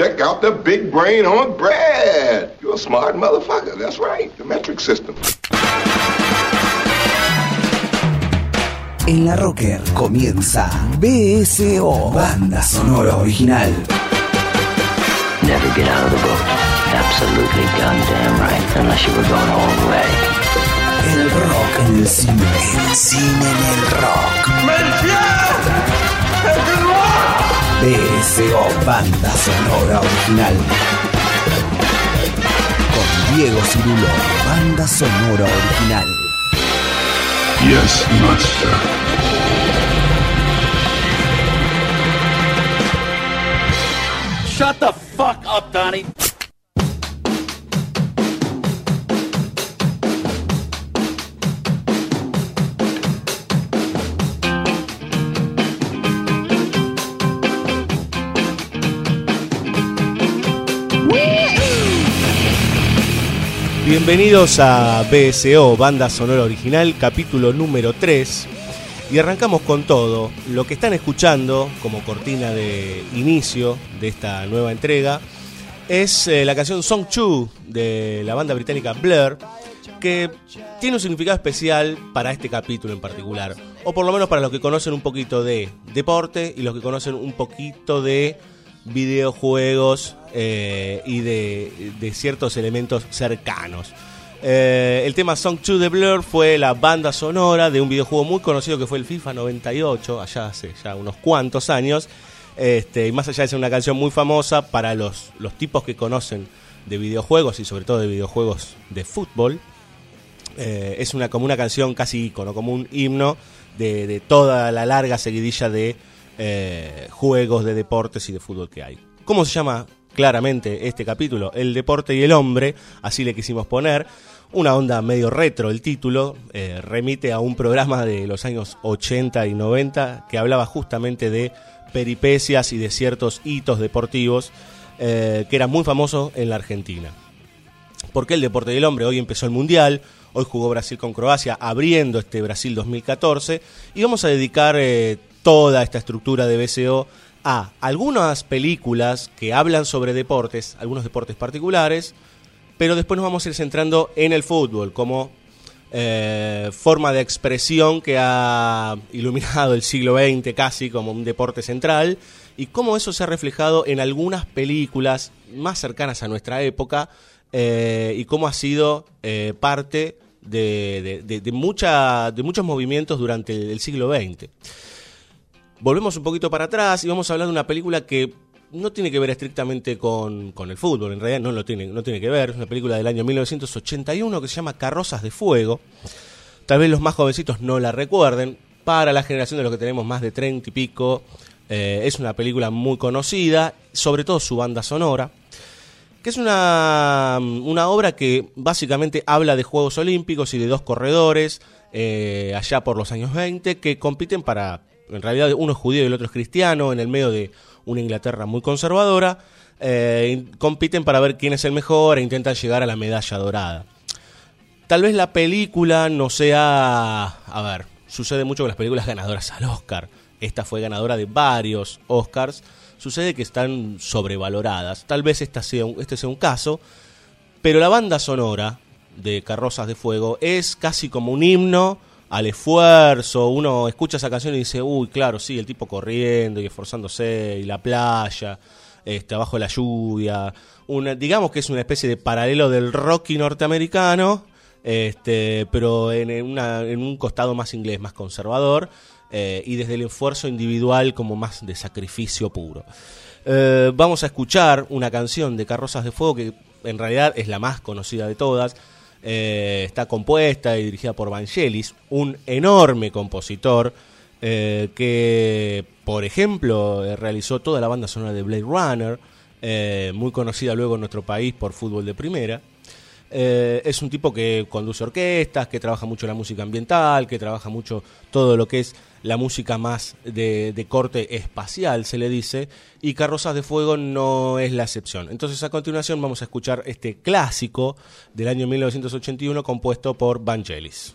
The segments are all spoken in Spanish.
Check out the big brain on Brad. You're a smart motherfucker. That's right. The metric system. En la Rocker comienza BSO, banda sonora original. Never get out of the boat. Absolutely goddamn right. Unless you were going all the way. El rock en el cine. El cine en el rock. BSO, banda sonora original. Con Diego Cirulo, banda sonora original. Yes, master. Shut the fuck up, Donnie. Bienvenidos a BSO, Banda Sonora Original, capítulo número 3. Y arrancamos con todo. Lo que están escuchando como cortina de inicio de esta nueva entrega es eh, la canción Song 2 de la banda británica Blur, que tiene un significado especial para este capítulo en particular. O por lo menos para los que conocen un poquito de deporte y los que conocen un poquito de videojuegos eh, y de, ciertos elementos cercanos. Eh, el tema Song 2 de Blur fue la banda sonora de un videojuego muy conocido que fue el FIFA 98, allá hace ya unos cuantos años. Este, y más allá de ser una canción muy famosa para los, los tipos que conocen de videojuegos y sobre todo de videojuegos de fútbol, eh, es una, como una canción casi icono, como un himno de toda la larga seguidilla de eh, juegos de deportes y de fútbol que hay. ¿Cómo se llama claramente este capítulo? El deporte y el hombre, así le quisimos poner. Una onda medio retro el título, eh, remite a un programa de los años 80 y 90 que hablaba justamente de peripecias y de ciertos hitos deportivos eh, que era muy famoso en la Argentina. Porque el deporte y el hombre hoy empezó el Mundial, hoy jugó Brasil con Croacia abriendo este Brasil 2014 y vamos a dedicar toda esta estructura de BCO a algunas películas que hablan sobre deportes, algunos deportes particulares, pero después nos vamos a ir centrando en el fútbol como eh, forma de expresión que ha iluminado el siglo XX casi como un deporte central y cómo eso se ha reflejado en algunas películas más cercanas a nuestra época eh, y cómo ha sido eh, parte de, de, mucha, de muchos movimientos durante el siglo XX volvemos un poquito para atrás y vamos a hablar de una película que no tiene que ver estrictamente con, con, el fútbol, en realidad no lo tiene, no tiene que ver, es una película del año 1981 que se llama Carrozas de Fuego. Tal vez los más jovencitos no la recuerden, para la generación de los que tenemos más de 30 y pico, eh, es una película muy conocida, sobre todo su banda sonora, que es una, una obra que básicamente habla de Juegos Olímpicos y de dos corredores, eh, allá por los años 20, que compiten para en realidad uno es judío y el otro es cristiano, en el medio de una Inglaterra muy conservadora, eh, compiten para ver quién es el mejor e intentan llegar a la medalla dorada. Tal vez la película no sea... A ver, sucede mucho con las películas ganadoras al Oscar. Esta fue ganadora de varios Oscars. Sucede que están sobrevaloradas. Tal vez esta sea un, este sea un caso. Pero la banda sonora de Carrozas de Fuego es casi como un himno al esfuerzo, uno escucha esa canción y dice, uy, claro, sí, el tipo corriendo y esforzándose, y la playa, este, abajo de la lluvia, digamos que es una especie de paralelo del rocky norteamericano, este, pero en un costado más inglés, más conservador, eh, y desde el esfuerzo individual como más de sacrificio puro. Eh, vamos a escuchar una canción de Carrozas de Fuego que en realidad es la más conocida de todas, eh, está compuesta y dirigida por Vangelis, un enorme compositor eh, que, por ejemplo, eh, realizó toda la banda sonora de Blade Runner, muy conocida luego en nuestro país por fútbol de primera. es un tipo que conduce orquestas, que trabaja mucho la música ambiental, que trabaja mucho todo lo que es la música más de, de, corte espacial, se le dice, y Carrozas de Fuego no es la excepción. Entonces, a continuación vamos a escuchar este clásico del año 1981 compuesto por Vangelis.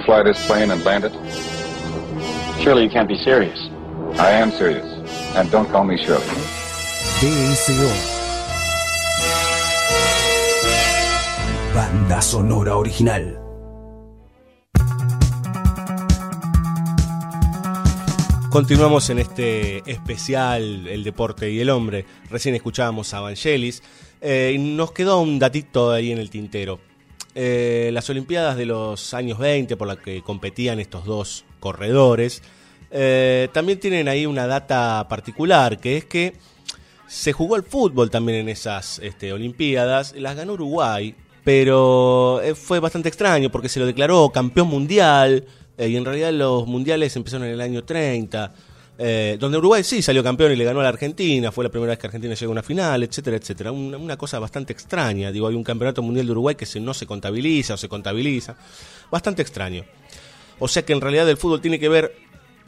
Really fly this plane and land it? Surely you can't be serious. I am serious. And don't call me Shirley. BSO. Banda sonora original. Continuamos en este especial El deporte y el hombre. Recién escuchábamos a Vangelis. Eh, y nos quedó un datito ahí en el tintero. Eh, las Olimpiadas de los años 20, por las que competían estos dos corredores, eh, también tienen ahí una data particular, que es que se jugó el fútbol también en esas este, Olimpiadas. Las ganó Uruguay, pero eh, fue bastante extraño porque se lo declaró campeón mundial y en realidad los mundiales empezaron en el año 30. Eh, donde Uruguay sí salió campeón y le ganó a la Argentina, fue la primera vez que Argentina llegó a una final, etcétera, etcétera. Una, una cosa bastante extraña, digo, hay un campeonato mundial de Uruguay que se, no se contabiliza o se contabiliza, bastante extraño. O sea que en realidad el fútbol tiene que ver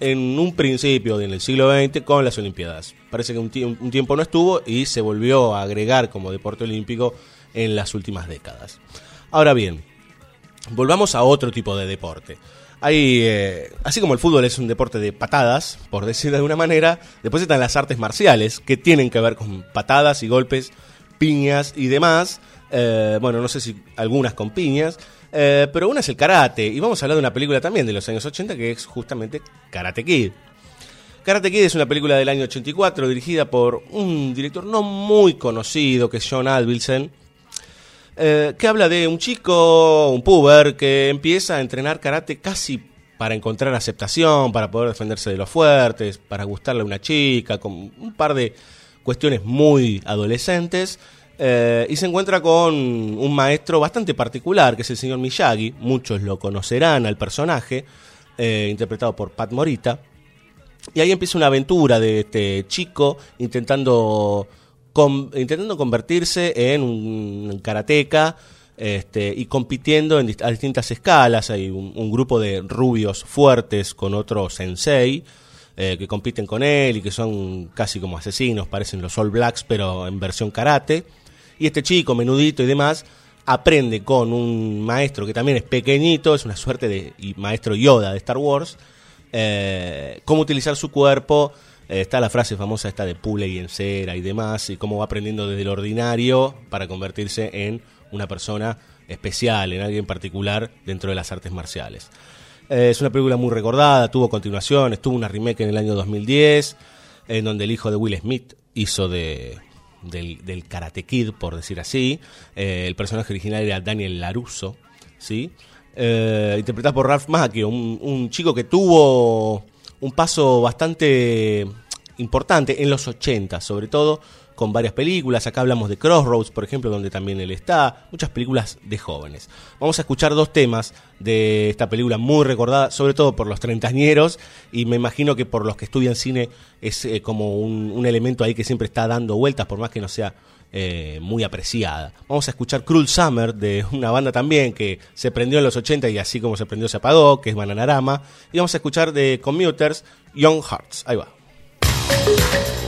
en un principio, en el siglo XX, con las Olimpiadas. Parece que un, un tiempo no estuvo y se volvió a agregar como deporte olímpico en las últimas décadas. Ahora bien, volvamos a otro tipo de deporte. Hay, eh, así como el fútbol es un deporte de patadas, por decir de alguna manera, después están las artes marciales, que tienen que ver con patadas y golpes, piñas y demás. Eh, bueno, no sé si algunas con piñas, eh, pero una es el karate. Y vamos a hablar de una película también de los años 80 que es justamente Karate Kid. Karate Kid es una película del año 84 dirigida por un director no muy conocido que es John Avildsen, eh, que habla de un chico, un puber, que empieza a entrenar karate casi para encontrar aceptación, para poder defenderse de los fuertes, para gustarle a una chica, con un par de cuestiones muy adolescentes. eh, y se encuentra con un maestro bastante particular, que es el señor Miyagi. Muchos lo conocerán al personaje, eh, interpretado por Pat Morita. Y ahí empieza una aventura de este chico intentando, intentando convertirse en un karateca este, y compitiendo en a distintas escalas. Hay un, grupo de rubios fuertes con otro sensei eh, que compiten con él y que son casi como asesinos, parecen los All Blacks, pero en versión karate. Y este chico, menudito y demás, aprende con un maestro que también es pequeñito, es una suerte de maestro Yoda de Star Wars, eh, cómo utilizar su cuerpo. Está la frase famosa esta de pule y en cera y demás, y cómo va aprendiendo desde lo ordinario para convertirse en una persona especial, en alguien particular dentro de las artes marciales. Eh, es una película muy recordada, tuvo continuaciones, tuvo una remake en el año 2010, en donde el hijo de Will Smith hizo de, del, del por decir así. Eh, el personaje original era Daniel Larusso, ¿sí? Eh, interpretado por Ralph Macchio, un chico que tuvo un paso bastante importante en los 80, sobre todo con varias películas. Acá hablamos de Crossroads, por ejemplo, donde también él está. Muchas películas de jóvenes. Vamos a escuchar dos temas de esta película muy recordada, sobre todo por los treintañeros, y me imagino que por los que estudian cine es eh, como un, elemento ahí que siempre está dando vueltas, por más que no sea eh, muy apreciada. Vamos a escuchar Cruel Summer de una banda también que se prendió en los 80 y así como se prendió se apagó, que es Bananarama. Y vamos a escuchar de Commuters Young Hearts. Ahí va. Música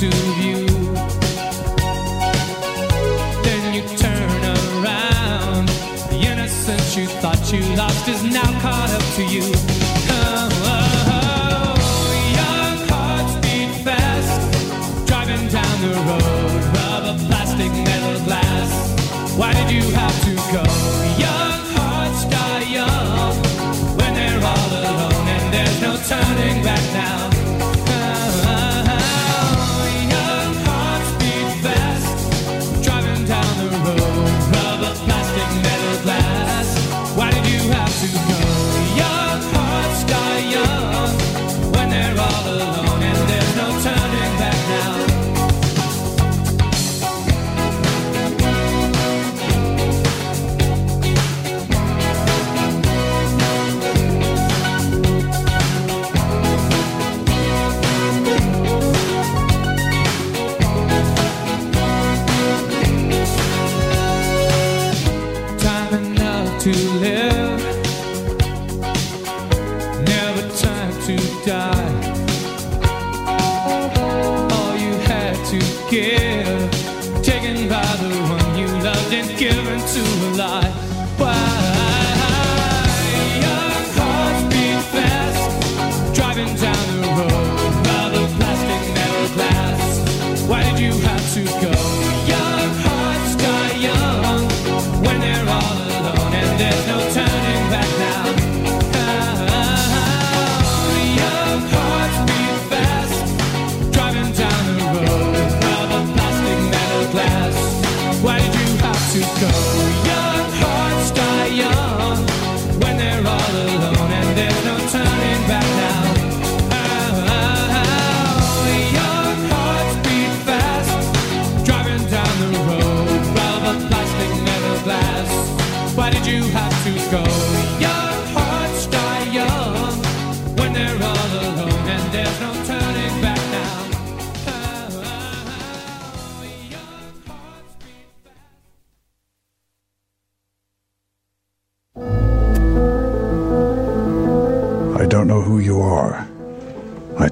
to view. Then you turn around, the innocence you thought you lost is.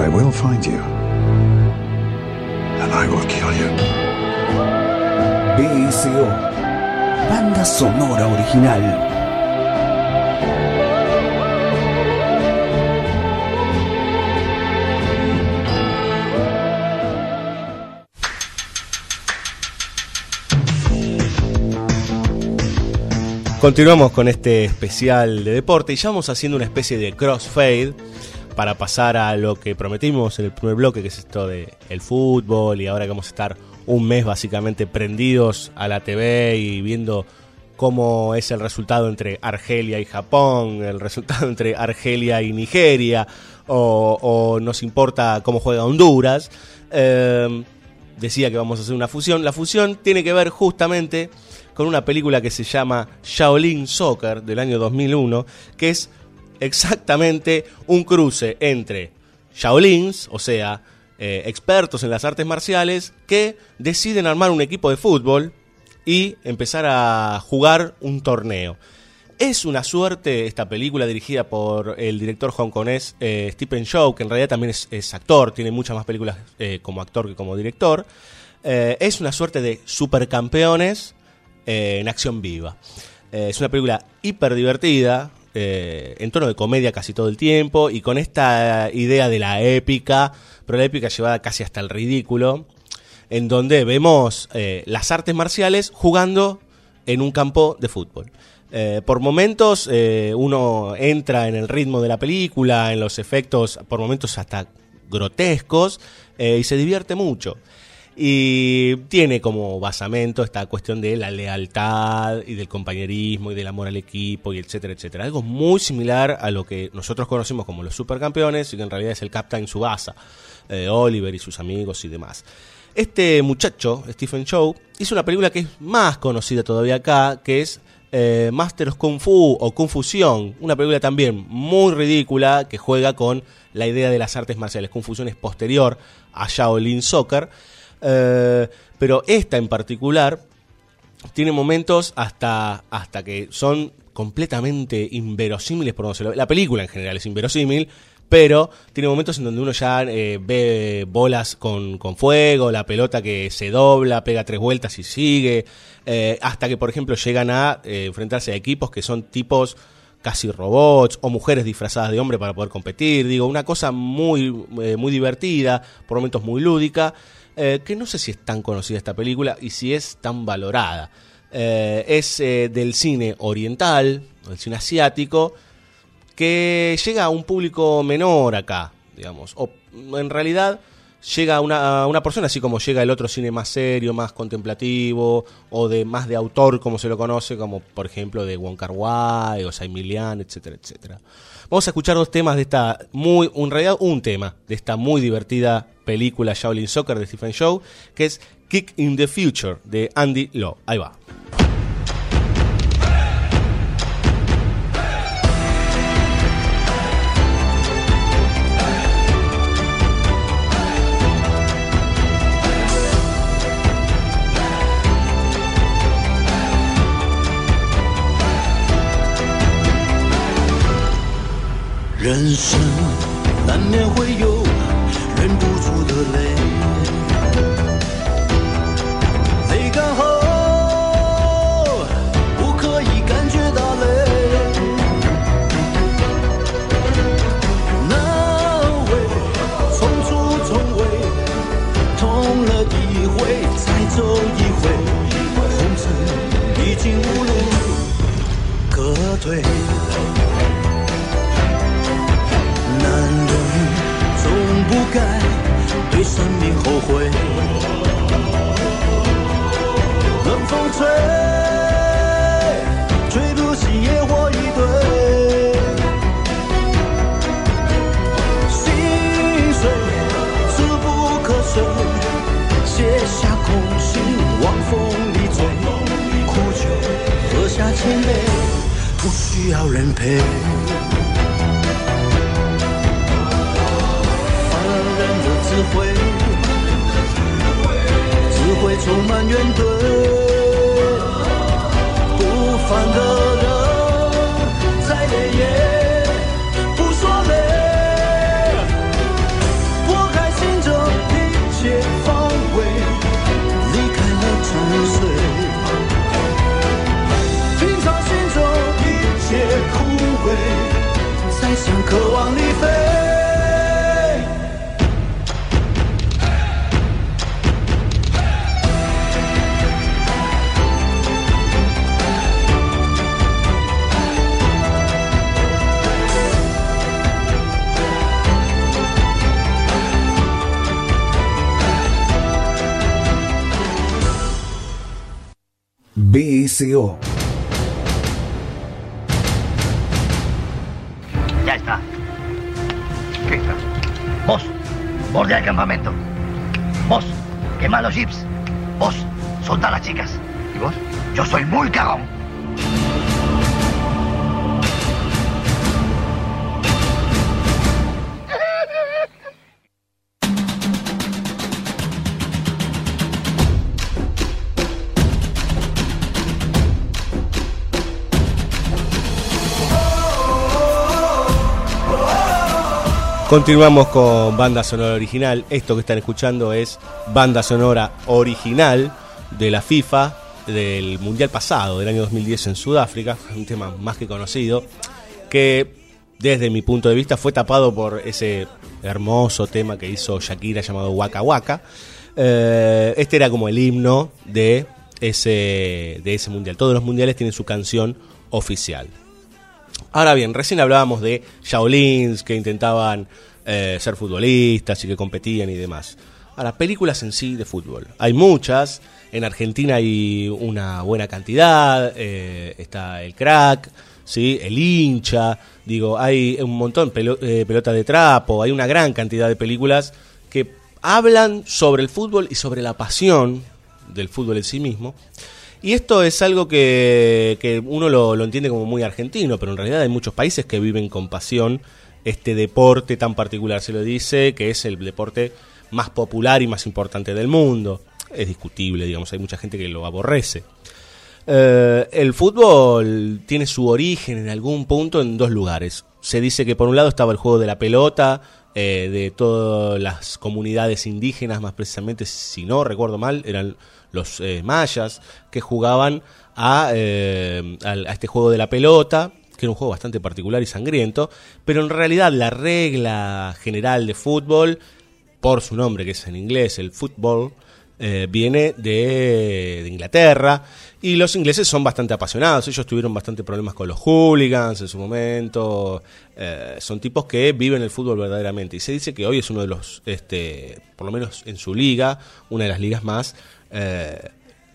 I will find you. And I will kill you. BICO. Banda sonora original. Continuamos con este especial de deporte y ya vamos haciendo una especie de crossfade para pasar a lo que prometimos en el primer bloque, que es esto de el fútbol y ahora que vamos a estar un mes básicamente prendidos a la TV y viendo cómo es el resultado entre Argelia y Japón, el resultado entre Argelia y Nigeria, o, o nos importa cómo juega Honduras. Em, decía que vamos a hacer una fusión. La fusión tiene que ver justamente con una película que se llama Shaolin Soccer del año 2001, que es exactamente un cruce entre Shaolins, o sea, eh, expertos en las artes marciales, que deciden armar un equipo de fútbol y empezar a jugar un torneo. Es una suerte esta película dirigida por el director hongkonés eh, Stephen Chow, que en realidad también es, actor, tiene muchas más películas eh, como actor que como director. Es una suerte de supercampeones en acción viva. Es una película hiper divertida, eh, en tono de comedia casi todo el tiempo y con esta idea de la épica, pero la épica llevada casi hasta el ridículo, en donde vemos eh, las artes marciales jugando en un campo de fútbol. Eh, por momentos eh, uno entra en el ritmo de la película, en los efectos, por momentos hasta grotescos, y se divierte mucho. Y tiene como basamento esta cuestión de la lealtad y del compañerismo y del amor al equipo y etcétera, etcétera. Algo muy similar a lo que nosotros conocemos como los supercampeones y que en realidad es el Captain Subasa, eh, Oliver y sus amigos y demás. Este muchacho, Stephen Chow, hizo una película que es más conocida todavía acá, que es eh, Master of Kung Fu o Confusión, una película también muy ridícula que juega con la idea de las artes marciales. Confusión es posterior a Shaolin Soccer, eh, pero esta en particular tiene momentos hasta, hasta que son completamente inverosímiles por donde se lo ve. La película en general es inverosímil, pero tiene momentos en donde uno ya eh, ve bolas con, con fuego, la pelota que se dobla, pega tres vueltas y sigue, eh, hasta que por ejemplo llegan a enfrentarse a equipos que son tipos casi robots o mujeres disfrazadas de hombre para poder competir. Digo, una cosa muy, muy divertida, por momentos muy lúdica, eh, que no sé si es tan conocida esta película y si es tan valorada. Eh, es eh, del cine oriental, del cine asiático, que llega a un público menor acá, digamos. O en realidad llega a una, una persona así como llega el otro cine más serio, más contemplativo, o de más de autor, como se lo conoce, como por ejemplo de Wong Kar Wai o Tsai Milian, etcétera, etcétera. Vamos a escuchar dos temas de esta muy, en realidad un tema de esta muy divertida película Shaolin Soccer de Stephen Chow, que es Kick in the Future de Andy Law. Ahí va. 人男人总不该对生命后悔。冷风，吹需要人陪。人的智慧，智慧充满怨怼，不凡的人再累也 BSO. Ya está. ¿Qué está? Vos, bordea el campamento. Vos, quema los jeeps. Vos, solta las chicas. ¿Y vos? Yo soy muy cagón. Continuamos con banda sonora original. Esto que están escuchando es banda sonora original de la FIFA del Mundial pasado, del año 2010 en Sudáfrica, un tema más que conocido, que desde mi punto de vista fue tapado por ese hermoso tema que hizo Shakira llamado Waka Waka. Eh, este era como el himno de ese, de ese mundial. Todos los mundiales tienen su canción oficial. Ahora bien, recién hablábamos de Shaolins que intentaban eh, ser futbolistas y que competían y demás. Ahora, películas en sí de fútbol. Hay muchas. En Argentina hay una buena cantidad. eh, está el crack, ¿sí? el hincha. Digo, hay un montón. Pelo- eh, pelota de trapo. Hay una gran cantidad de películas que hablan sobre el fútbol y sobre la pasión del fútbol en sí mismo. Y esto es algo que, que uno lo, lo entiende como muy argentino, pero en realidad hay muchos países que viven con pasión este deporte tan particular. Se lo dice que es el deporte más popular y más importante del mundo. Es discutible, digamos, hay mucha gente que lo aborrece. Eh, el fútbol tiene su origen en algún punto en dos lugares. Se dice que por un lado estaba el juego de la pelota, eh, de todas las comunidades indígenas, más precisamente, si no recuerdo mal, eran los eh, mayas que jugaban a, eh, a este juego de la pelota, que era un juego bastante particular y sangriento, pero en realidad la regla general de fútbol, por su nombre que es en inglés, el fútbol, eh, viene de, de Inglaterra y los ingleses son bastante apasionados. Ellos tuvieron bastante problemas con los hooligans en su momento. Eh, son tipos que viven el fútbol verdaderamente. Y se dice que hoy es uno de los, este, por lo menos en su liga, una de las ligas más eh,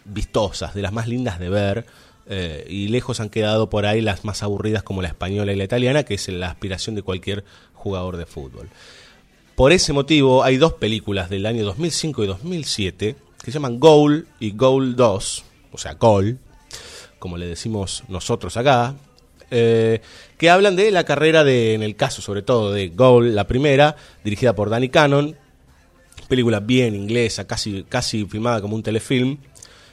vistosas, de las más lindas de ver. eh, y lejos han quedado por ahí las más aburridas como la española y la italiana, que es la aspiración de cualquier jugador de fútbol. Por ese motivo hay dos películas del año 2005 y 2007 que se llaman Goal y Goal 2, o sea, Goal, como le decimos nosotros acá, eh, que hablan de la carrera de, en el caso sobre todo de Goal, la primera, dirigida por Danny Cannon, película bien inglesa, casi, casi filmada como un telefilm,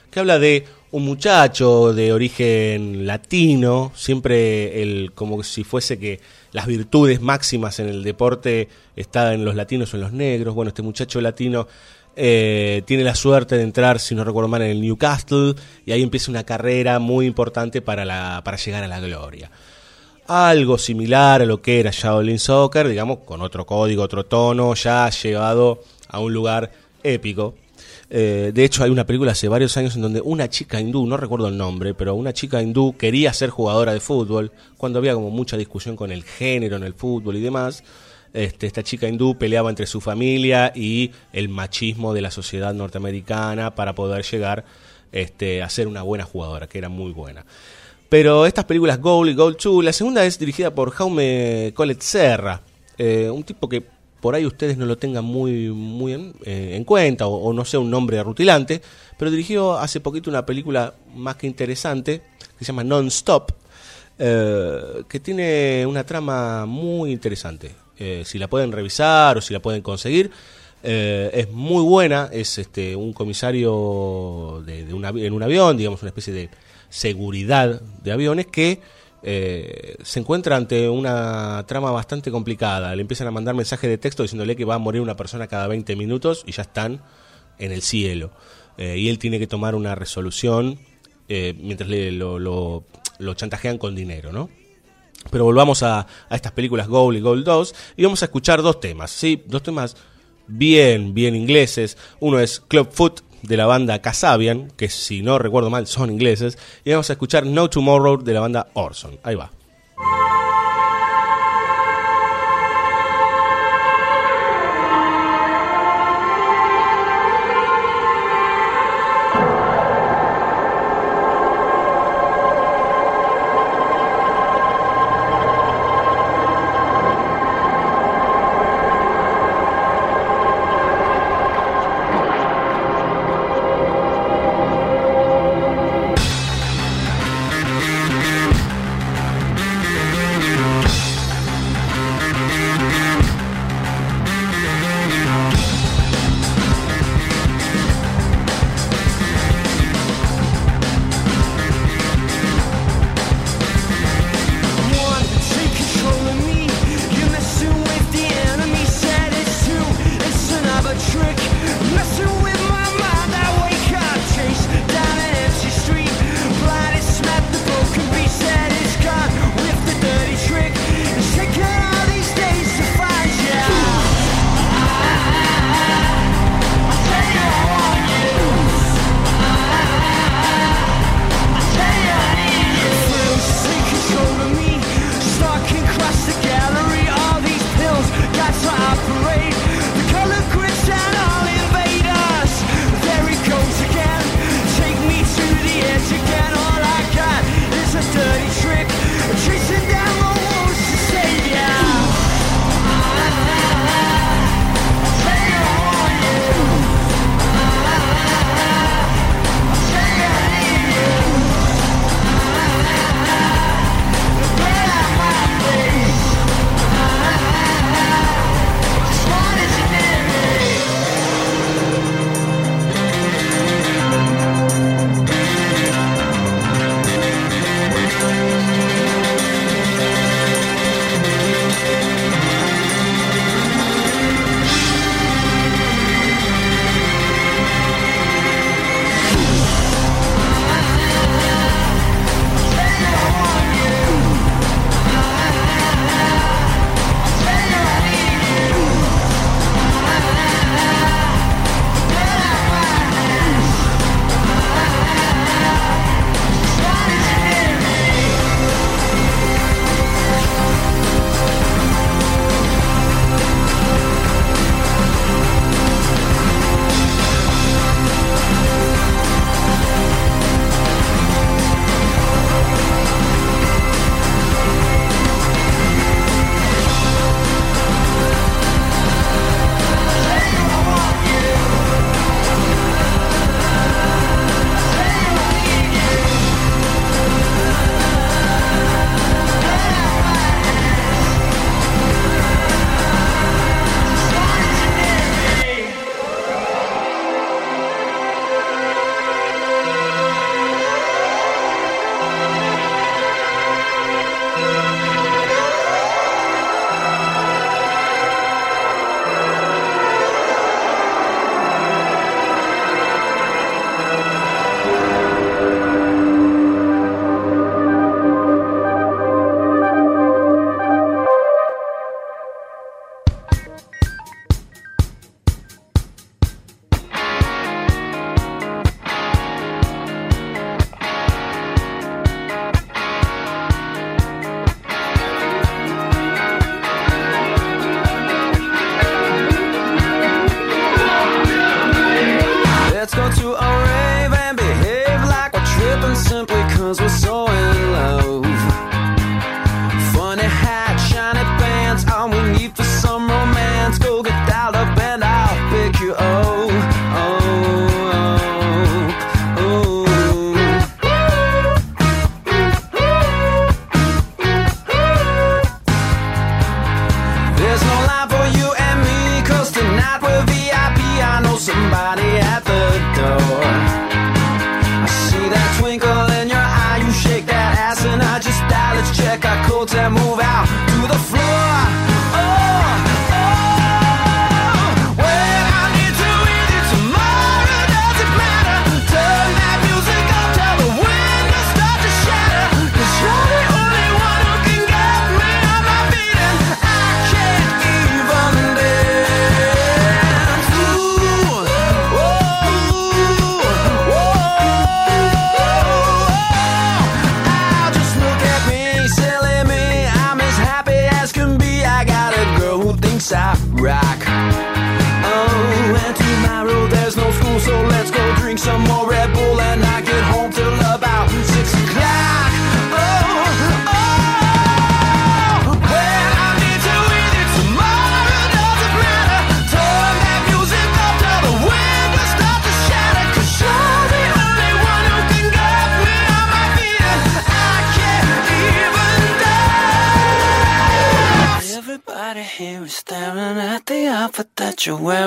que habla de un muchacho de origen latino, siempre el, como si fuese que las virtudes máximas en el deporte están en los latinos o en los negros. Bueno, este muchacho latino eh, tiene la suerte de entrar, si no recuerdo mal, en el Newcastle y ahí empieza una carrera muy importante para, para llegar a la gloria. Algo similar a lo que era Shaolin Soccer, digamos, con otro código, otro tono, ya llevado a un lugar épico. Eh, de hecho, hay una película hace varios años en donde una chica hindú, no recuerdo el nombre, pero una chica hindú quería ser jugadora de fútbol, cuando había como mucha discusión con el género en el fútbol y demás. Este, esta chica hindú peleaba entre su familia y el machismo de la sociedad norteamericana para poder llegar este, a ser una buena jugadora, que era muy buena. Pero estas películas Goal y Goal 2, la segunda es dirigida por Jaume Collet Serra, eh, un tipo que por ahí ustedes no lo tengan muy, muy en, eh, en cuenta o, no sea un nombre rutilante, pero dirigió hace poquito una película más que interesante que se llama Non-Stop, eh, que tiene una trama muy interesante. Eh, si la pueden revisar o si la pueden conseguir, es muy buena. Es este un comisario de, un en un avión, digamos una especie de seguridad de aviones que eh, se encuentra ante una trama bastante complicada. Le empiezan a mandar mensajes de texto diciéndole que va a morir una persona cada 20 minutos y ya están en el cielo. Eh, y él tiene que tomar una resolución eh, mientras le, lo, chantajean con dinero, ¿no? Pero volvamos a, estas películas Goal y Goal 2 y vamos a escuchar dos temas, ¿sí? Dos temas bien, bien ingleses. Uno es Club Foot de la banda Casabian, que si no recuerdo mal son ingleses, y vamos a escuchar No Tomorrow de la banda Orson. Ahí va. your way.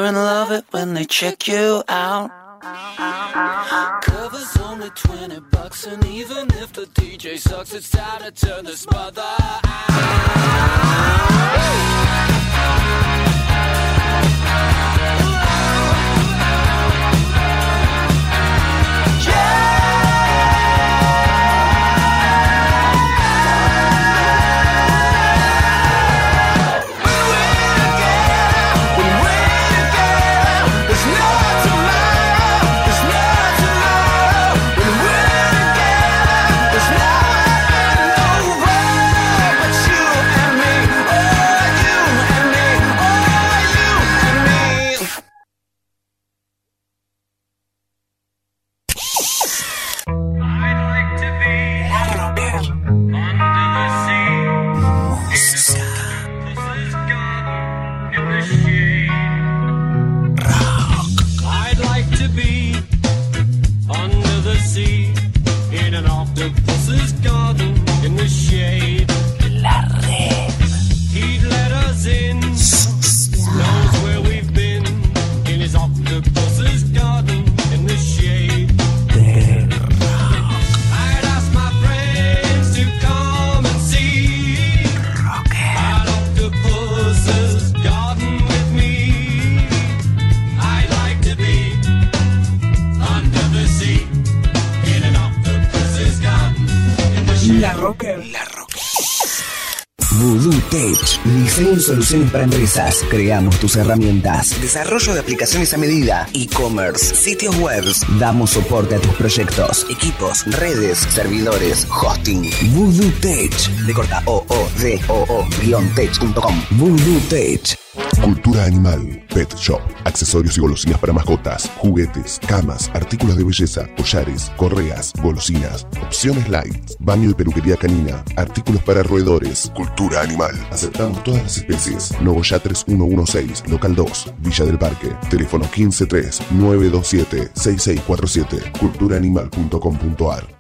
Soluciones para empresas. Creamos tus herramientas. Desarrollo de aplicaciones a medida. E-commerce. Sitios web. Damos soporte a tus proyectos. Equipos. Redes. Servidores. Hosting. Voodoo Tech. De corta o o d o o tech.com. Voodoo Tech. Cultura animal, pet shop, accesorios y golosinas para mascotas, juguetes, camas, artículos de belleza, collares, correas, golosinas, opciones light, baño y peluquería canina, artículos para roedores, cultura animal. Aceptamos todas las especies. Nogoyá 3116, local 2, Villa del Parque. Teléfono 153-927-6647, culturaanimal.com.ar.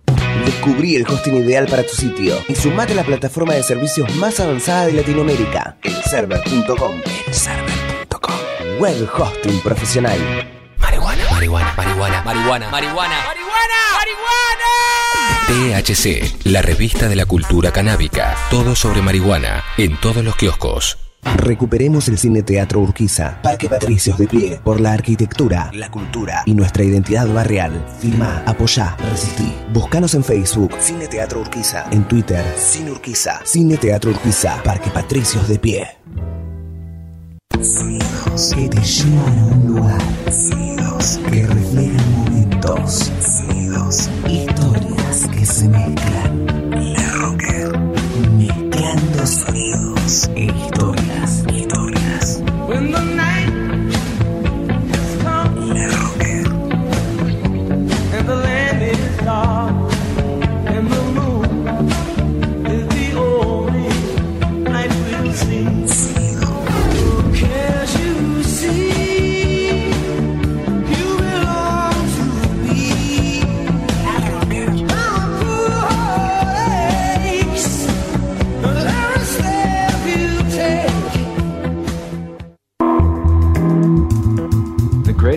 Descubrí el hosting ideal para tu sitio y sumate a la plataforma de servicios más avanzada de Latinoamérica, elserver.com. Elserver.com. Web hosting profesional. Marihuana, marihuana, marihuana, marihuana, marihuana. THC, la revista de la cultura canábica. Todo sobre marihuana, en todos los kioscos. Recuperemos el Cine Teatro Urquiza, Parque Patricios de pie, por la arquitectura, la cultura y nuestra identidad barrial. Firma, apoyá, resistí. Búscanos en Facebook, Cine Teatro Urquiza, en Twitter, Cine Urquiza, Cine Teatro Urquiza, Parque Patricios de pie. Sonidos que te llevan a un lugar. Sonidos que reflejan momentos. Sonidos, historias que se mezclan. La Rocker. Mezclando sonidos e historias. Historias.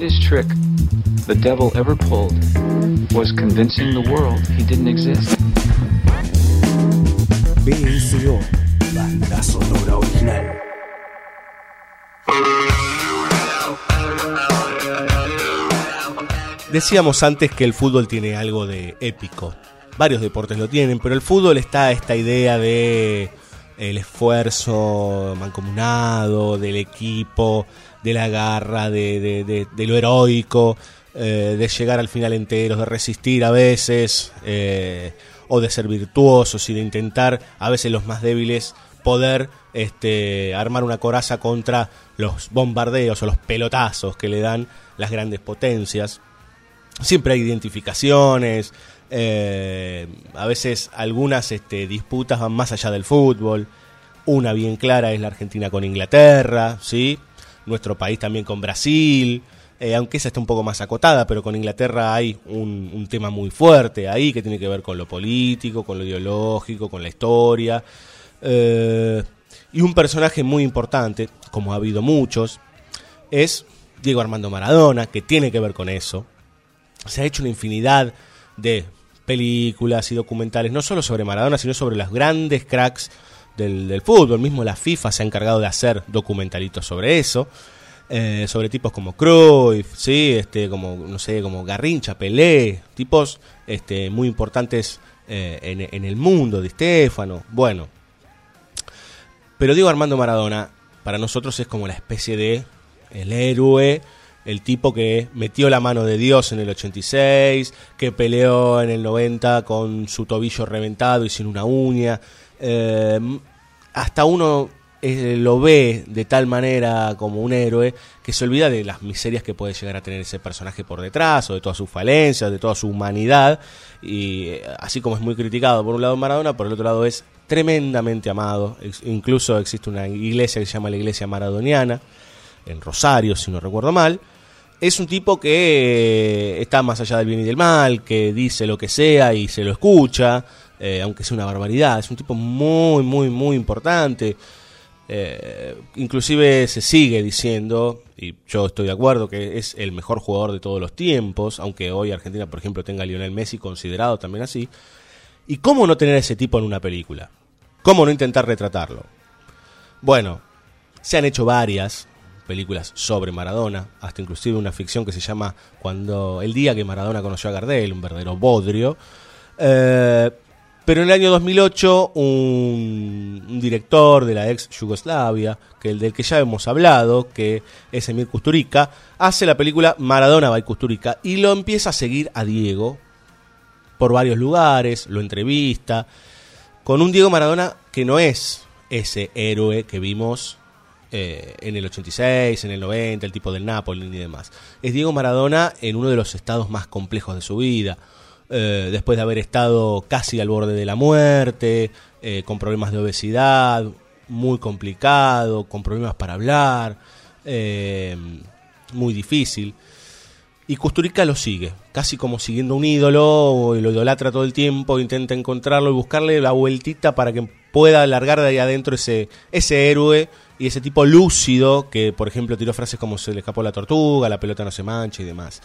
Greatest trick the devil ever pulled was convincing the world he didn't exist. BSO, banda sonora original. Decíamos antes que el fútbol tiene algo de épico. Varios deportes lo tienen, pero el fútbol está esta idea de el esfuerzo mancomunado, del equipo, de la garra, de, de- lo heroico, eh, de llegar al final enteros, de resistir a veces, eh, o de ser virtuosos y de intentar a veces los más débiles poder este, armar una coraza contra los bombardeos o los pelotazos que le dan las grandes potencias. Siempre hay identificaciones, eh, a veces algunas este, disputas van más allá del fútbol. Una bien clara es la Argentina con Inglaterra, ¿sí? Nuestro país también con Brasil, eh, aunque esa está un poco más acotada, pero con Inglaterra hay un, un tema muy fuerte ahí que tiene que ver con lo político, con lo ideológico, con la historia. Eh, y un personaje muy importante, como ha habido muchos, es Diego Armando Maradona, que tiene que ver con eso. Se ha hecho una infinidad de películas y documentales, no solo sobre Maradona, sino sobre los grandes cracks del, fútbol. Mismo la FIFA se ha encargado de hacer documentalitos sobre eso. eh, sobre tipos como Cruyff, sí, este, como no sé, como Garrincha, Pelé, tipos este, muy importantes eh, en, el mundo, de Stefano, bueno. Pero Diego Armando Maradona, para nosotros es como la especie de el héroe, el tipo que metió la mano de Dios en el 86, que peleó en el 90 con su tobillo reventado y sin una uña. Eh, hasta uno eh, lo ve de tal manera como un héroe que se olvida de las miserias que puede llegar a tener ese personaje por detrás, o de todas sus falencias, de toda su humanidad. Y eh, así como es muy criticado por un lado Maradona, por el otro lado es tremendamente amado. Incluso existe una iglesia que se llama la Iglesia Maradoniana, en Rosario, si no recuerdo mal. Es un tipo que está más allá del bien y del mal, que dice lo que sea y se lo escucha, eh, aunque sea una barbaridad. Es un tipo muy, muy, muy importante. Eh, inclusive se sigue diciendo, y yo estoy de acuerdo, que es el mejor jugador de todos los tiempos, aunque hoy Argentina, por ejemplo, tenga a Lionel Messi considerado también así. ¿Y cómo no tener a ese tipo en una película? ¿Cómo no intentar retratarlo? Bueno, se han hecho varias películas sobre Maradona, hasta inclusive una ficción que se llama Cuando el día que Maradona conoció a Gardel, un verdadero bodrio. Eh, pero en el año 2008 un, un director de la ex Yugoslavia, que el del que ya hemos hablado, que es Emir Kusturica, hace la película Maradona by Kusturica y lo empieza a seguir a Diego por varios lugares, lo entrevista, con un Diego Maradona que no es ese héroe que vimos eh, en el 86, en el 90, el tipo del Napoli y demás. Es Diego Maradona en uno de los estados más complejos de su vida. Eh, después de haber estado casi al borde de la muerte, eh, con problemas de obesidad, muy complicado, con problemas para hablar, eh, muy difícil. Y Kusturica lo sigue, casi como siguiendo un ídolo, lo idolatra todo el tiempo, intenta encontrarlo y buscarle la vueltita para que pueda alargar de ahí adentro ese, ese héroe y ese tipo lúcido que, por ejemplo, tiró frases como se le escapó la tortuga, la pelota no se mancha y demás.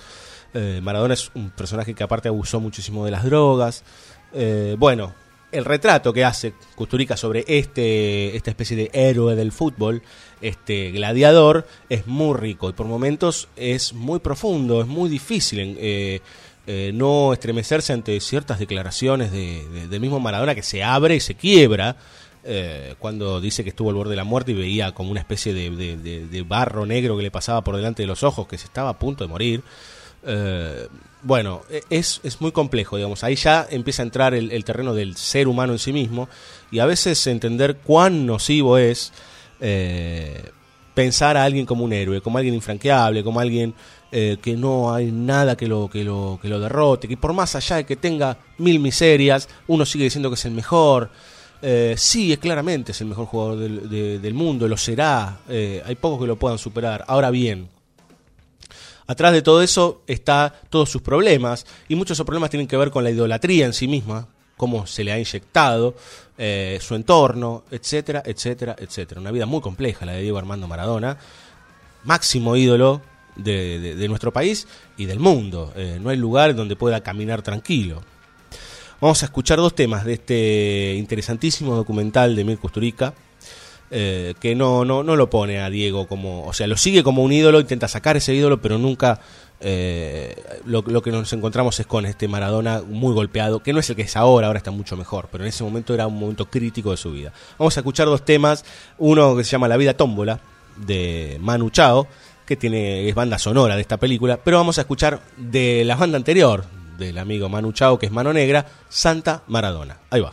Eh, Maradona es un personaje que aparte abusó muchísimo de las drogas. Eh, bueno, el retrato que hace Kusturica sobre este, esta especie de héroe del fútbol, este gladiador, es muy rico y por momentos es muy profundo, es muy difícil eh, no estremecerse ante ciertas declaraciones de, de- del mismo Maradona que se abre y se quiebra. cuando dice que estuvo al borde de la muerte y veía como una especie de- de barro negro que le pasaba por delante de los ojos, que se estaba a punto de morir. Eh, bueno, e- es, es muy complejo, digamos. Ahí ya empieza a entrar el, terreno del ser humano en sí mismo y a veces entender cuán nocivo es eh, pensar a alguien como un héroe, como alguien infranqueable, como alguien eh, que no hay nada que lo, que, lo, que lo derrote, que por más allá de que tenga mil miserias, uno sigue diciendo que es el mejor. Eh, sí, es claramente es el mejor jugador del, de- del mundo, lo será. hay pocos que lo puedan superar. Ahora bien, Atrás de todo eso está todos sus problemas y muchos de esos problemas tienen que ver con la idolatría en sí misma, cómo se le ha inyectado, eh, su entorno, etcétera, etcétera, etcétera. Una vida muy compleja la de Diego Armando Maradona, máximo ídolo de, de- nuestro país y del mundo. Eh, no hay lugar donde pueda caminar tranquilo. Vamos a escuchar dos temas de este interesantísimo documental de Mirko Kusturica, eh, que no, no, no lo pone a Diego como, o sea, lo sigue como un ídolo, intenta sacar ese ídolo, pero nunca eh, lo, lo que nos encontramos es con este Maradona muy golpeado, que no es el que es ahora, ahora está mucho mejor, pero en ese momento era un momento crítico de su vida. Vamos a escuchar dos temas, uno que se llama La vida tómbola, de Manu Chao, que tiene, es banda sonora de esta película, pero vamos a escuchar de la banda anterior del amigo Manu Chao, que es Mano Negra, Santa Maradona. Ahí va.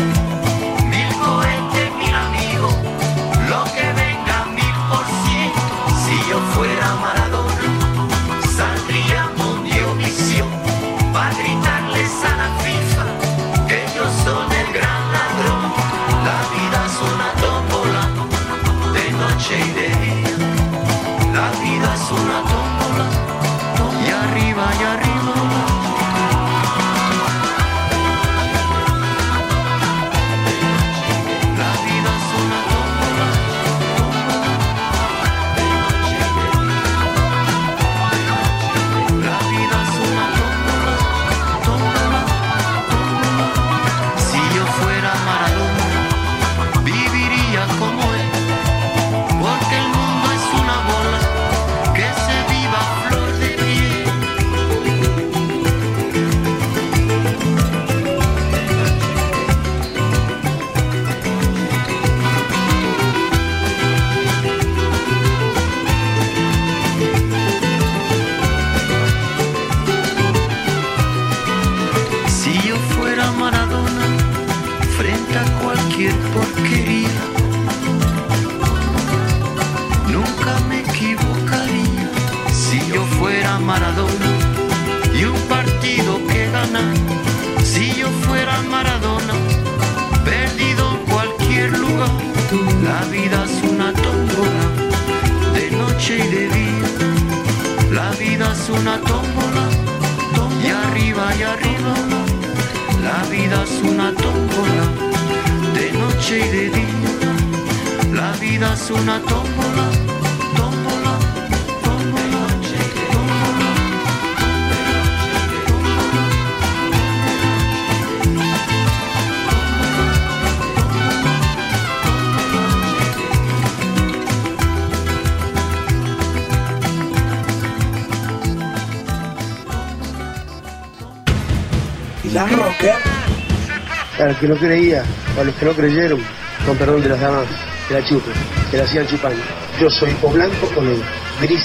Que no creía, para los que no creyeron, con perdón de las damas, que la chupen, que la sigan chupando. Yo soy o blanco o negro, gris,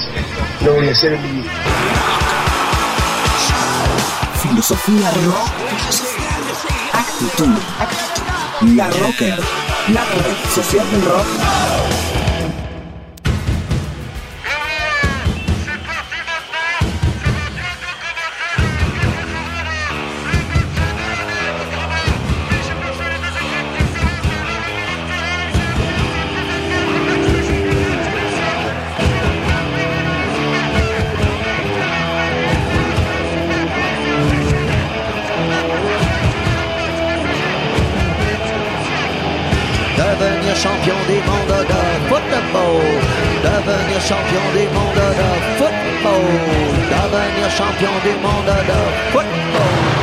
no voy a ser en mi vida. Filosofía rock. Actitud. La Rocker. La red social del rock. Champion du monde de football. Devenir champion du monde de football. Devenir champion du monde de football.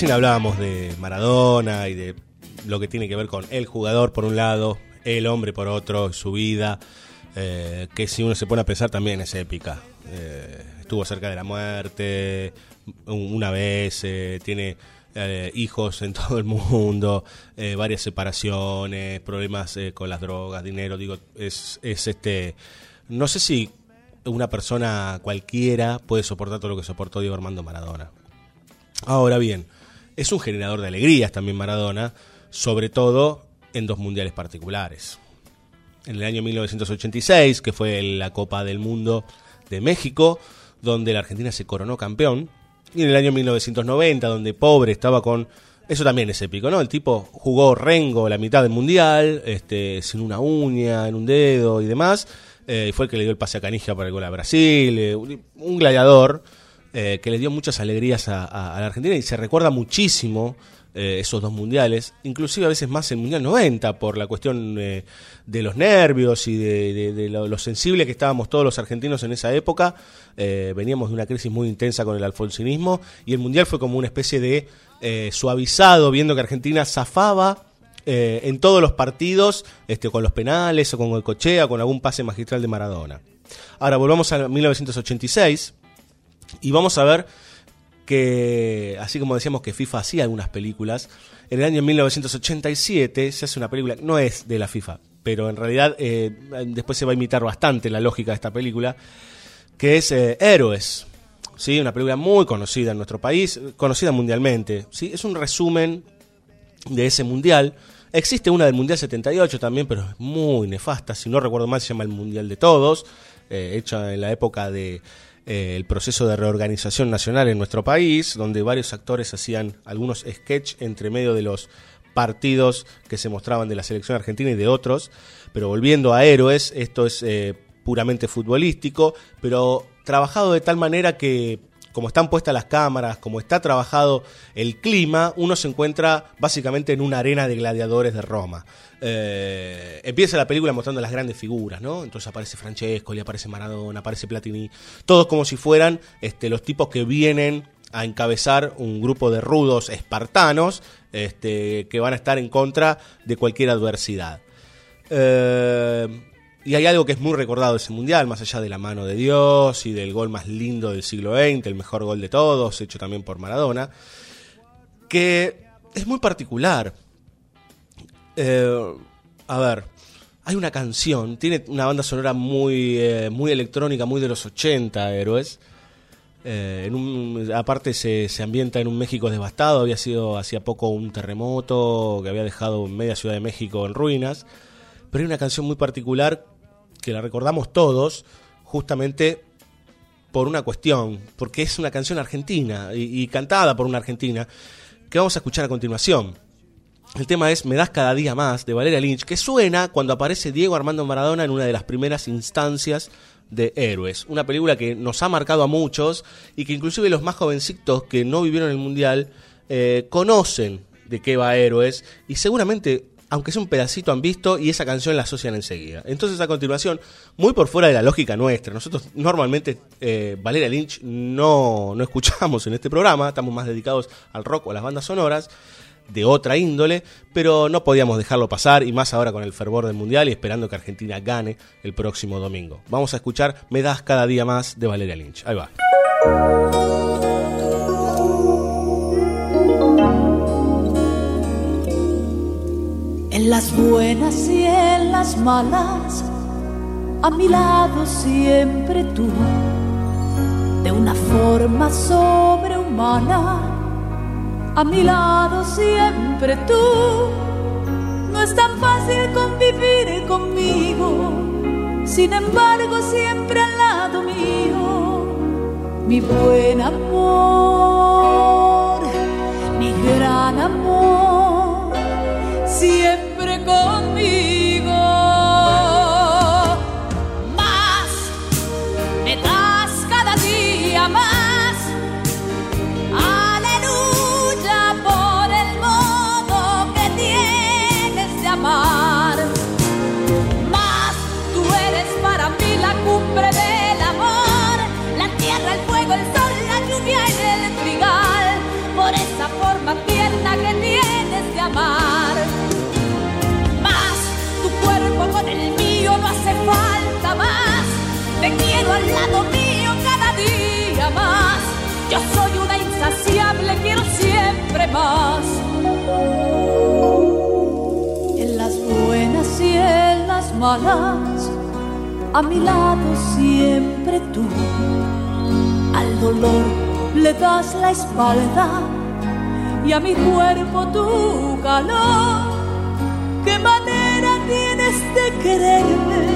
Recién hablábamos de Maradona y de lo que tiene que ver con el jugador por un lado, el hombre por otro, su vida, eh, que si uno se pone a pensar también es épica. Eh, estuvo cerca de la muerte un- una vez, eh, tiene hijos en todo el mundo, varias separaciones, problemas con las drogas, dinero, digo, es, es este, no sé si una persona cualquiera puede soportar todo lo que soportó Diego Armando Maradona. Ahora bien, es un generador de alegrías también Maradona, sobre todo en dos mundiales particulares. En el año 1986, que fue la Copa del Mundo de México, donde la Argentina se coronó campeón, y en el año 1990, donde pobre estaba con... Eso también es épico, ¿no? El tipo jugó Rengo la mitad del mundial, este, sin una uña, en un dedo y demás, eh, fue el que le dio el pase a Canija para el gol a Brasil, eh, un gladiador eh, que le dio muchas alegrías a, la Argentina y se recuerda muchísimo eh, esos dos mundiales, inclusive a veces más el Mundial 90 por la cuestión eh, de los nervios y de, de- de lo, lo sensible que estábamos todos los argentinos en esa época. Veníamos de una crisis muy intensa con el alfonsinismo y el Mundial fue como una especie de suavizado, viendo que Argentina zafaba en todos los partidos, este, con los penales o con el cochea, con algún pase magistral de Maradona. Ahora volvamos a 1986 y vamos a ver que, así como decíamos que FIFA hacía algunas películas, en el año 1987 se hace una película, no es de la FIFA, pero en realidad eh, después se va a imitar bastante la lógica de esta película, que es eh, Héroes. ¿sí? Una película muy conocida en nuestro país, conocida mundialmente. ¿sí? Es un resumen de ese mundial. Existe una del Mundial 78 también, pero es muy nefasta. Si no recuerdo mal, se llama el Mundial de Todos, eh, hecha en la época de eh, el proceso de reorganización nacional en nuestro país, donde varios actores hacían algunos sketch entre medio de los partidos que se mostraban de la selección argentina y de otros. Pero volviendo a héroes, esto es eh, puramente futbolístico, pero trabajado de tal manera que como están puestas las cámaras, como está trabajado el clima, uno se encuentra básicamente en una arena de gladiadores de Roma. Eh, empieza la película mostrando las grandes figuras, ¿no? Entonces aparece Francesco, le aparece Maradona, aparece Platini, todos como si fueran este, los tipos que vienen a encabezar un grupo de rudos espartanos este, que van a estar en contra de cualquier adversidad. Eh, y hay algo que es muy recordado de ese mundial, más allá de la mano de Dios y del gol más lindo del siglo XX, el mejor gol de todos, hecho también por Maradona, que es muy particular. Eh, a ver, hay una canción, tiene una banda sonora muy, eh, muy electrónica, muy de los 80, héroes. Eh, en un, aparte se, se ambienta en un México devastado, había sido hacía poco un terremoto que había dejado media Ciudad de México en ruinas, pero hay una canción muy particular que la recordamos todos justamente por una cuestión, porque es una canción argentina y, cantada por una argentina que vamos a escuchar a continuación. El tema es Me das cada día más de Valeria Lynch, que suena cuando aparece Diego Armando Maradona en una de las primeras instancias de Héroes, una película que nos ha marcado a muchos y que inclusive los más jovencitos que no vivieron el Mundial eh, conocen de qué va Héroes y seguramente, aunque sea un pedacito, han visto y esa canción la asocian enseguida. Entonces a continuación, muy por fuera de la lógica nuestra, nosotros normalmente eh, Valeria Lynch no, no escuchamos en este programa, estamos más dedicados al rock o a las bandas sonoras de otra índole, pero no podíamos dejarlo pasar y más ahora con el fervor del Mundial y esperando que Argentina gane el próximo domingo. Vamos a escuchar Me das cada día más de Valeria Lynch. Ahí va. En las buenas y en las malas, a mi lado siempre tú, de una forma sobrehumana, a mi lado siempre tú. No es tan fácil convivir conmigo, sin embargo siempre al lado mío, mi buen amor, mi gran amor, siempre conmigo. En las buenas y en las malas, a mi lado siempre tú. Al dolor le das la espalda y a mi cuerpo tu calor. ¿Qué manera tienes de quererme,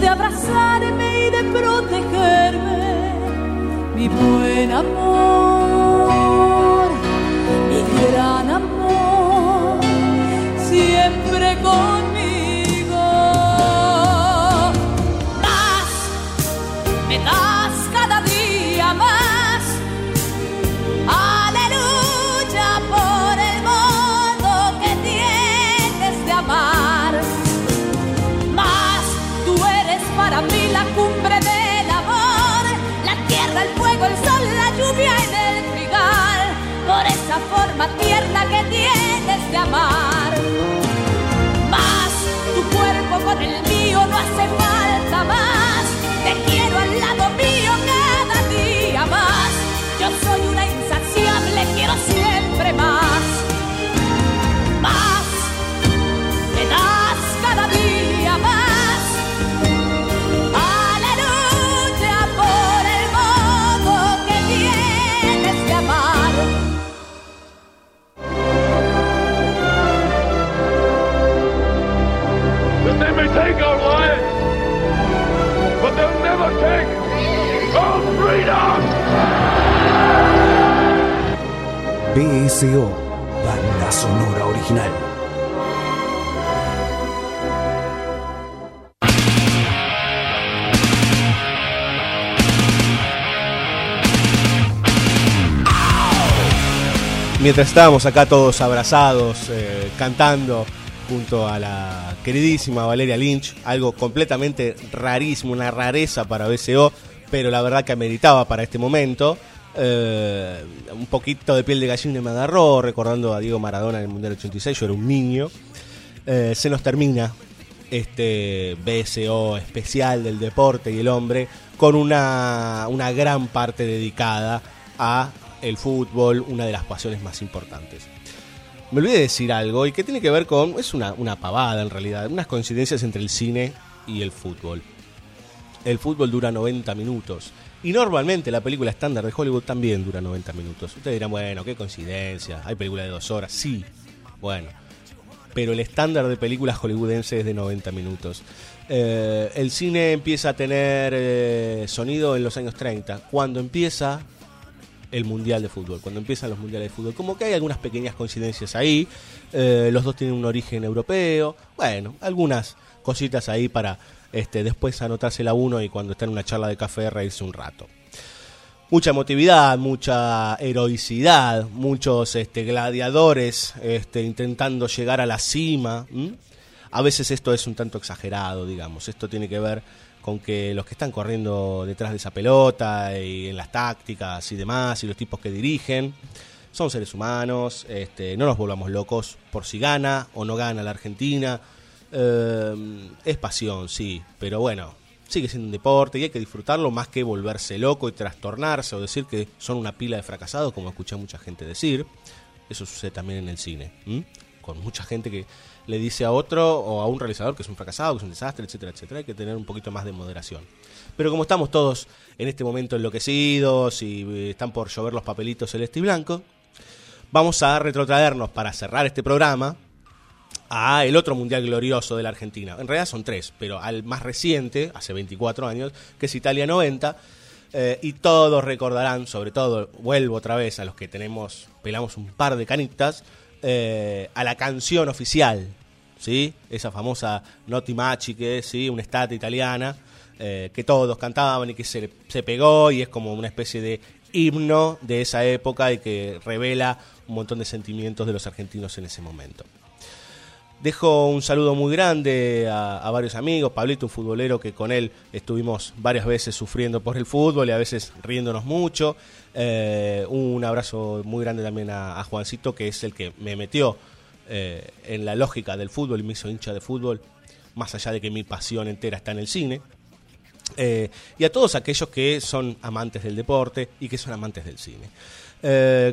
de abrazarme y de protegerme? Mi buen amor, gran amor, siempre forma tierna que tienes de amar. Más, tu cuerpo con el mío no hace falta más. Take our freedom! BSO, banda sonora original. Mientras estábamos acá todos abrazados, eh, cantando junto a la queridísima Valeria Lynch, algo completamente rarísimo, una rareza para BCO, pero la verdad que ameritaba para este momento. Eh, un poquito de piel de gallina me agarró, recordando a Diego Maradona en el Mundial 86, yo era un niño. Eh, se nos termina este BSO especial del deporte y el hombre con una, una gran parte dedicada a el fútbol, una de las pasiones más importantes. Me olvidé de decir algo y que tiene que ver con, es una, una pavada en realidad, unas coincidencias entre el cine y el fútbol. El fútbol dura 90 minutos y normalmente la película estándar de Hollywood también dura 90 minutos. Ustedes dirán, bueno, qué coincidencia, hay películas de dos horas, sí, bueno, pero el estándar de películas hollywoodense es de 90 minutos. Eh, el cine empieza a tener eh, sonido en los años 30, cuando empieza el Mundial de Fútbol, cuando empiezan los Mundiales de Fútbol. Como que hay algunas pequeñas coincidencias ahí, eh, los dos tienen un origen europeo, bueno, algunas cositas ahí para este, después anotársela uno y cuando está en una charla de café reírse un rato. Mucha emotividad, mucha heroicidad, muchos este, gladiadores este, intentando llegar a la cima. A veces esto es un tanto exagerado, digamos. Esto tiene que ver con que los que están corriendo detrás de esa pelota y en las tácticas y demás, y los tipos que dirigen, son seres humanos, este, no nos volvamos locos por si gana o no gana la Argentina. Eh, es pasión, sí, pero bueno, sigue siendo un deporte y hay que disfrutarlo más que volverse loco y trastornarse o decir que son una pila de fracasados, como escuché a mucha gente decir. Eso sucede también en el cine, con mucha gente que le dice a otro o a un realizador que es un fracasado, que es un desastre, etcétera, etcétera. Hay que tener un poquito más de moderación. Pero como estamos todos en este momento enloquecidos y eh, están por llover los papelitos celeste y blanco, vamos a retrotraernos para cerrar este programa a el otro mundial glorioso de la Argentina. En realidad son tres, pero al más reciente, hace 24 años, que es Italia 90. eh, y todos recordarán, sobre todo, vuelvo otra vez a los que tenemos, pelamos un par de canitas, eh, a la canción oficial, ¿sí? Esa famosa Noti Machi, que es ¿sí? una estatua italiana, eh, que todos cantaban y que se, se pegó y es como una especie de himno de esa época y que revela un montón de sentimientos de los argentinos en ese momento. Dejo un saludo muy grande a, varios amigos, Pablito, un futbolero que con él estuvimos varias veces sufriendo por el fútbol y a veces riéndonos mucho. Eh, un abrazo muy grande también a, Juancito, que es el que me metió eh, en la lógica del fútbol y me hizo hincha de fútbol, más allá de que mi pasión entera está en el cine. Eh, y a todos aquellos que son amantes del deporte y que son amantes del cine.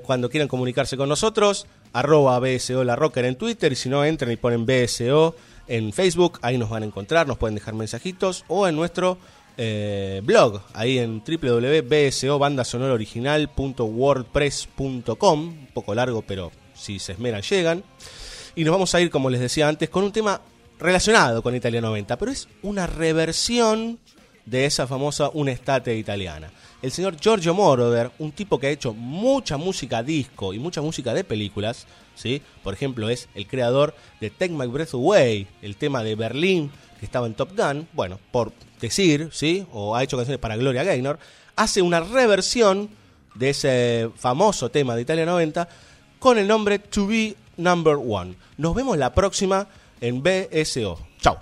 Cuando quieran comunicarse con nosotros, arroba BSO La Rocker en Twitter y si no entren y ponen BSO en Facebook, ahí nos van a encontrar, nos pueden dejar mensajitos o en nuestro eh, blog, ahí en www.bsobandasonoraoriginal.wordpress.com, un poco largo pero si se esmeran llegan. Y nos vamos a ir, como les decía antes, con un tema relacionado con Italia 90, pero es una reversión de esa famosa Un'estate italiana. El señor Giorgio Moroder, un tipo que ha hecho mucha música disco y mucha música de películas, ¿sí? Por ejemplo, es el creador de Take My Breath Away, el tema de Berlín que estaba en Top Gun, bueno, por decir, ¿sí? O ha hecho canciones para Gloria Gaynor, hace una reversión de ese famoso tema de Italia 90 con el nombre To Be Number One. Nos vemos la próxima en BSO. Chao.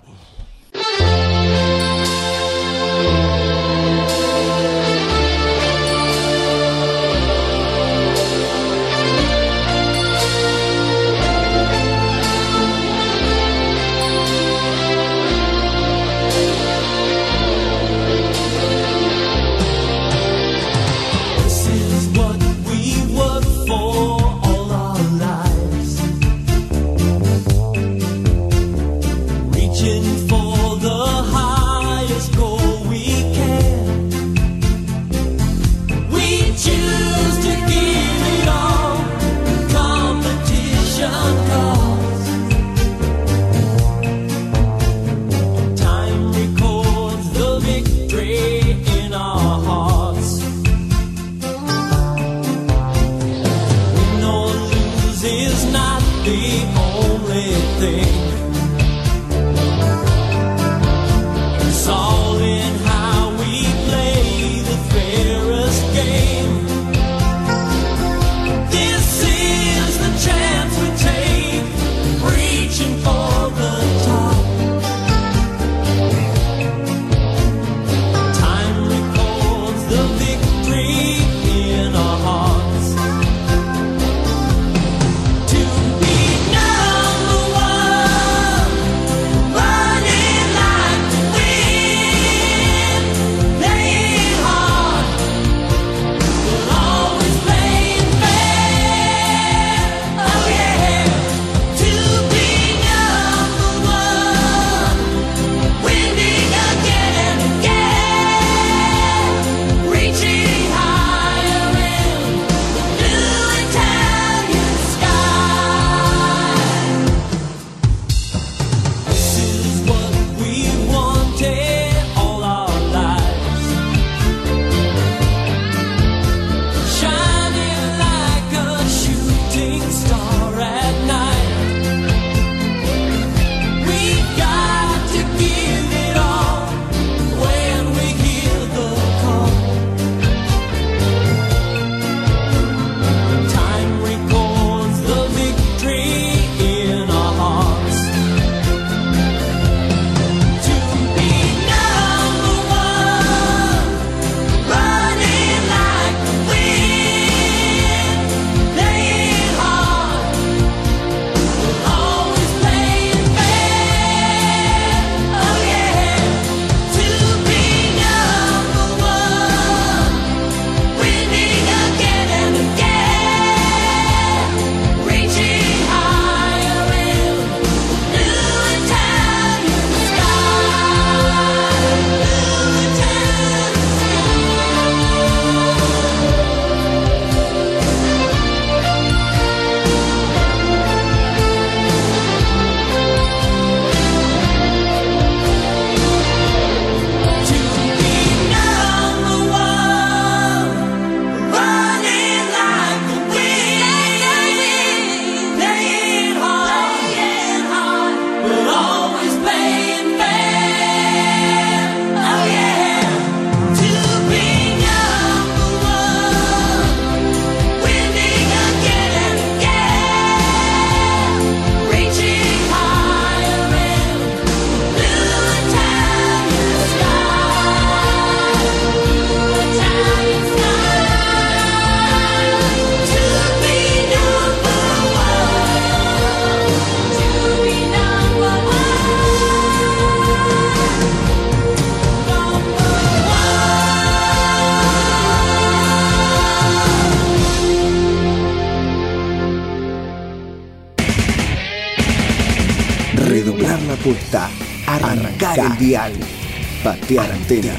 Patear antena.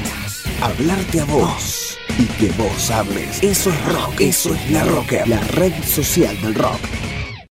Hablarte a vos. Y que vos hables. Eso es rock. Eso es la rocker. La red social del rock.